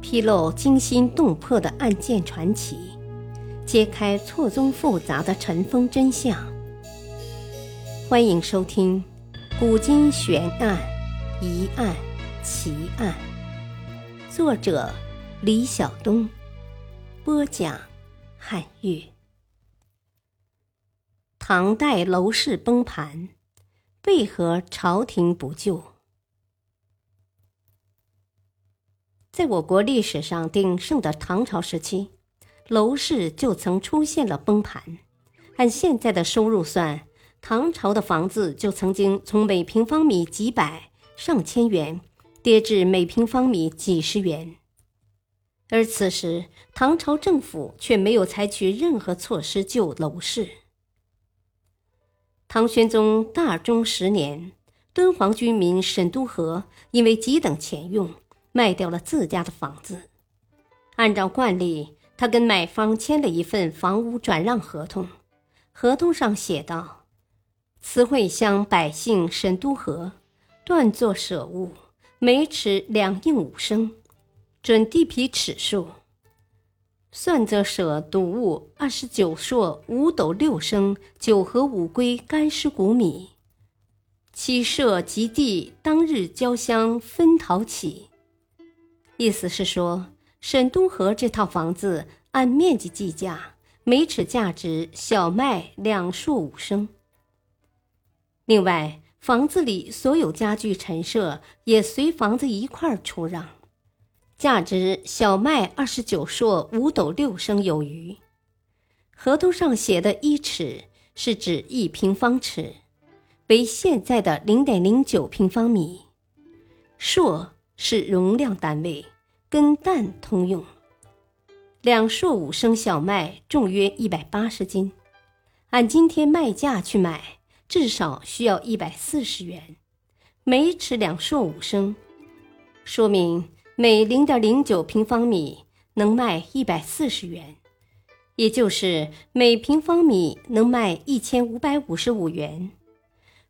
披露惊心动魄的案件传奇，揭开错综复杂的尘封真相。欢迎收听《古今悬案、疑案、奇案》，作者李晓东，播讲汉乐。唐代楼市崩盘，为何朝廷不救？在我国历史上鼎盛的唐朝时期，楼市就曾出现了崩盘。按现在的收入算，唐朝的房子就曾经从每平方米几百、上千元，跌至每平方米几十元。而此时，唐朝政府却没有采取任何措施救楼市。唐玄宗大中十年，敦煌居民沈都河因为急等钱用。卖掉了自家的房子，按照惯例，他跟买方签了一份房屋转让合同。合同上写道：“慈惠乡百姓沈都河断作舍物，每尺两应五升，准地皮尺数，算则舍赌物二十九硕五斗六升九合五龟干湿谷米，其舍及地当日交乡分讨起。”意思是说，沈东河这套房子按面积计价，每尺价值小麦两硕五升。另外，房子里所有家具陈设也随房子一块儿出让，价值小麦二十九硕五斗六升有余。合同上写的一尺是指一平方尺，为现在的零点零九平方米，硕。是容量单位，跟氮通用。两硕五升小麦重约一百八十斤，按今天卖价去买，至少需要一百四十元。每尺两硕五升，说明每零点零九平方米能卖一百四十元，也就是每平方米能卖一千五百五十五元。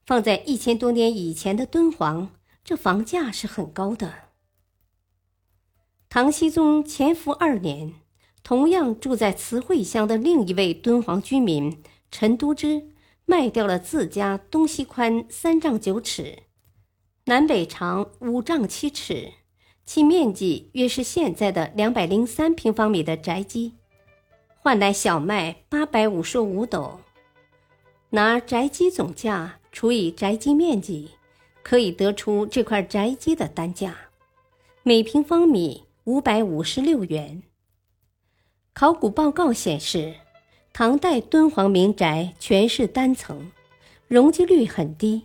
放在一千多年以前的敦煌。这房价是很高的。唐僖宗乾伏二年，同样住在慈惠乡的另一位敦煌居民陈都之，卖掉了自家东西宽三丈九尺、南北长五丈七尺，其面积约是现在的两百零三平方米的宅基，换来小麦八百五十五斗。拿宅基总价除以宅基面积。可以得出这块宅基的单价，每平方米五百五十六元。考古报告显示，唐代敦煌民宅全是单层，容积率很低，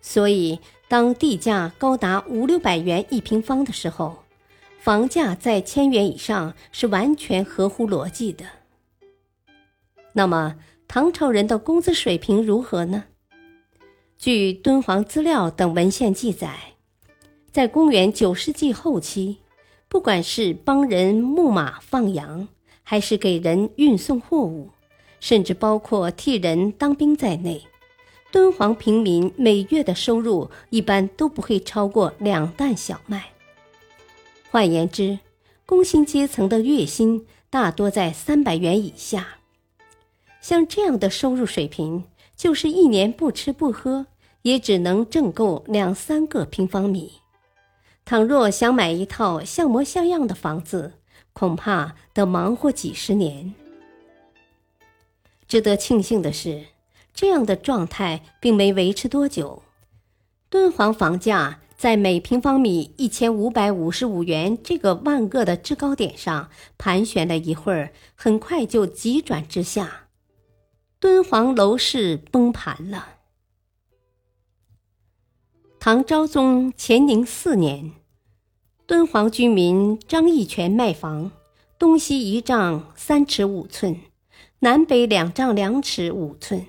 所以当地价高达五六百元一平方的时候，房价在千元以上是完全合乎逻辑的。那么，唐朝人的工资水平如何呢？据敦煌资料等文献记载，在公元九世纪后期，不管是帮人牧马放羊，还是给人运送货物，甚至包括替人当兵在内，敦煌平民每月的收入一般都不会超过两担小麦。换言之，工薪阶层的月薪大多在三百元以下。像这样的收入水平，就是一年不吃不喝。也只能挣够两三个平方米。倘若想买一套像模像样的房子，恐怕得忙活几十年。值得庆幸的是，这样的状态并没维持多久。敦煌房价在每平方米一千五百五十五元这个万恶的制高点上盘旋了一会儿，很快就急转直下，敦煌楼市崩盘了。唐昭宗乾宁四年，敦煌居民张义全卖房，东西一丈三尺五寸，南北两丈两尺五寸，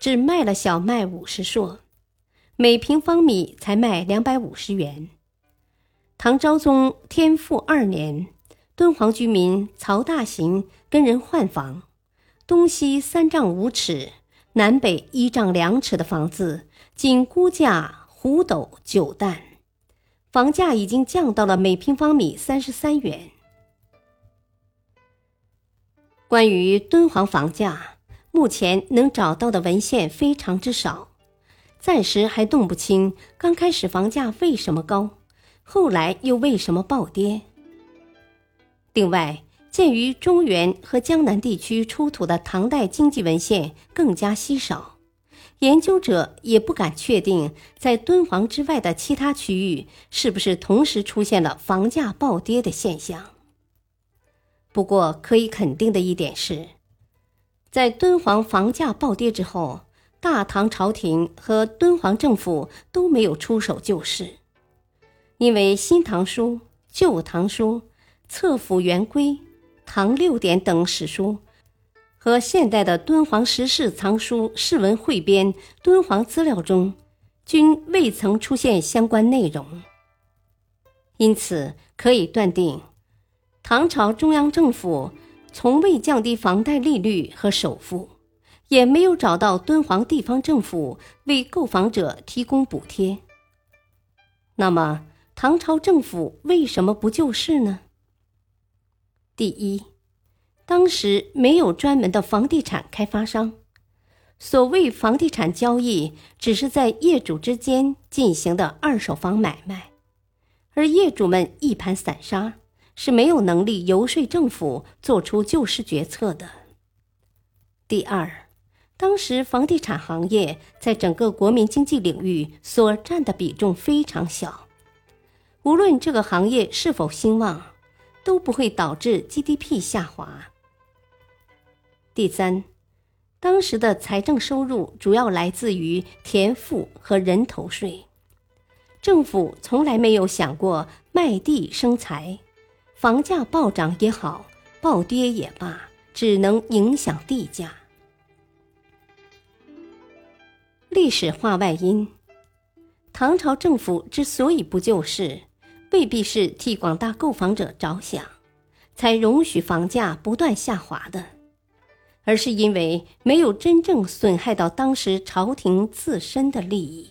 只卖了小麦五十硕，每平方米才卖两百五十元。唐昭宗天复二年，敦煌居民曹大行跟人换房，东西三丈五尺，南北一丈两尺的房子，仅估价。五斗九担，房价已经降到了每平方米三十三元。关于敦煌房价，目前能找到的文献非常之少，暂时还弄不清刚开始房价为什么高，后来又为什么暴跌。另外，鉴于中原和江南地区出土的唐代经济文献更加稀少。研究者也不敢确定，在敦煌之外的其他区域是不是同时出现了房价暴跌的现象。不过，可以肯定的一点是，在敦煌房价暴跌之后，大唐朝廷和敦煌政府都没有出手救市，因为《新唐书》《旧唐书》《册府元规》《唐六典》等史书。和现代的敦煌石室藏书《释文汇编》敦煌资料中，均未曾出现相关内容。因此，可以断定，唐朝中央政府从未降低房贷利率和首付，也没有找到敦煌地方政府为购房者提供补贴。那么，唐朝政府为什么不救市呢？第一。当时没有专门的房地产开发商，所谓房地产交易，只是在业主之间进行的二手房买卖，而业主们一盘散沙，是没有能力游说政府做出救市决策的。第二，当时房地产行业在整个国民经济领域所占的比重非常小，无论这个行业是否兴旺，都不会导致 GDP 下滑。第三，当时的财政收入主要来自于田赋和人头税，政府从来没有想过卖地生财，房价暴涨也好，暴跌也罢，只能影响地价。历史化外因：唐朝政府之所以不救市，未必是替广大购房者着想，才容许房价不断下滑的。而是因为没有真正损害到当时朝廷自身的利益。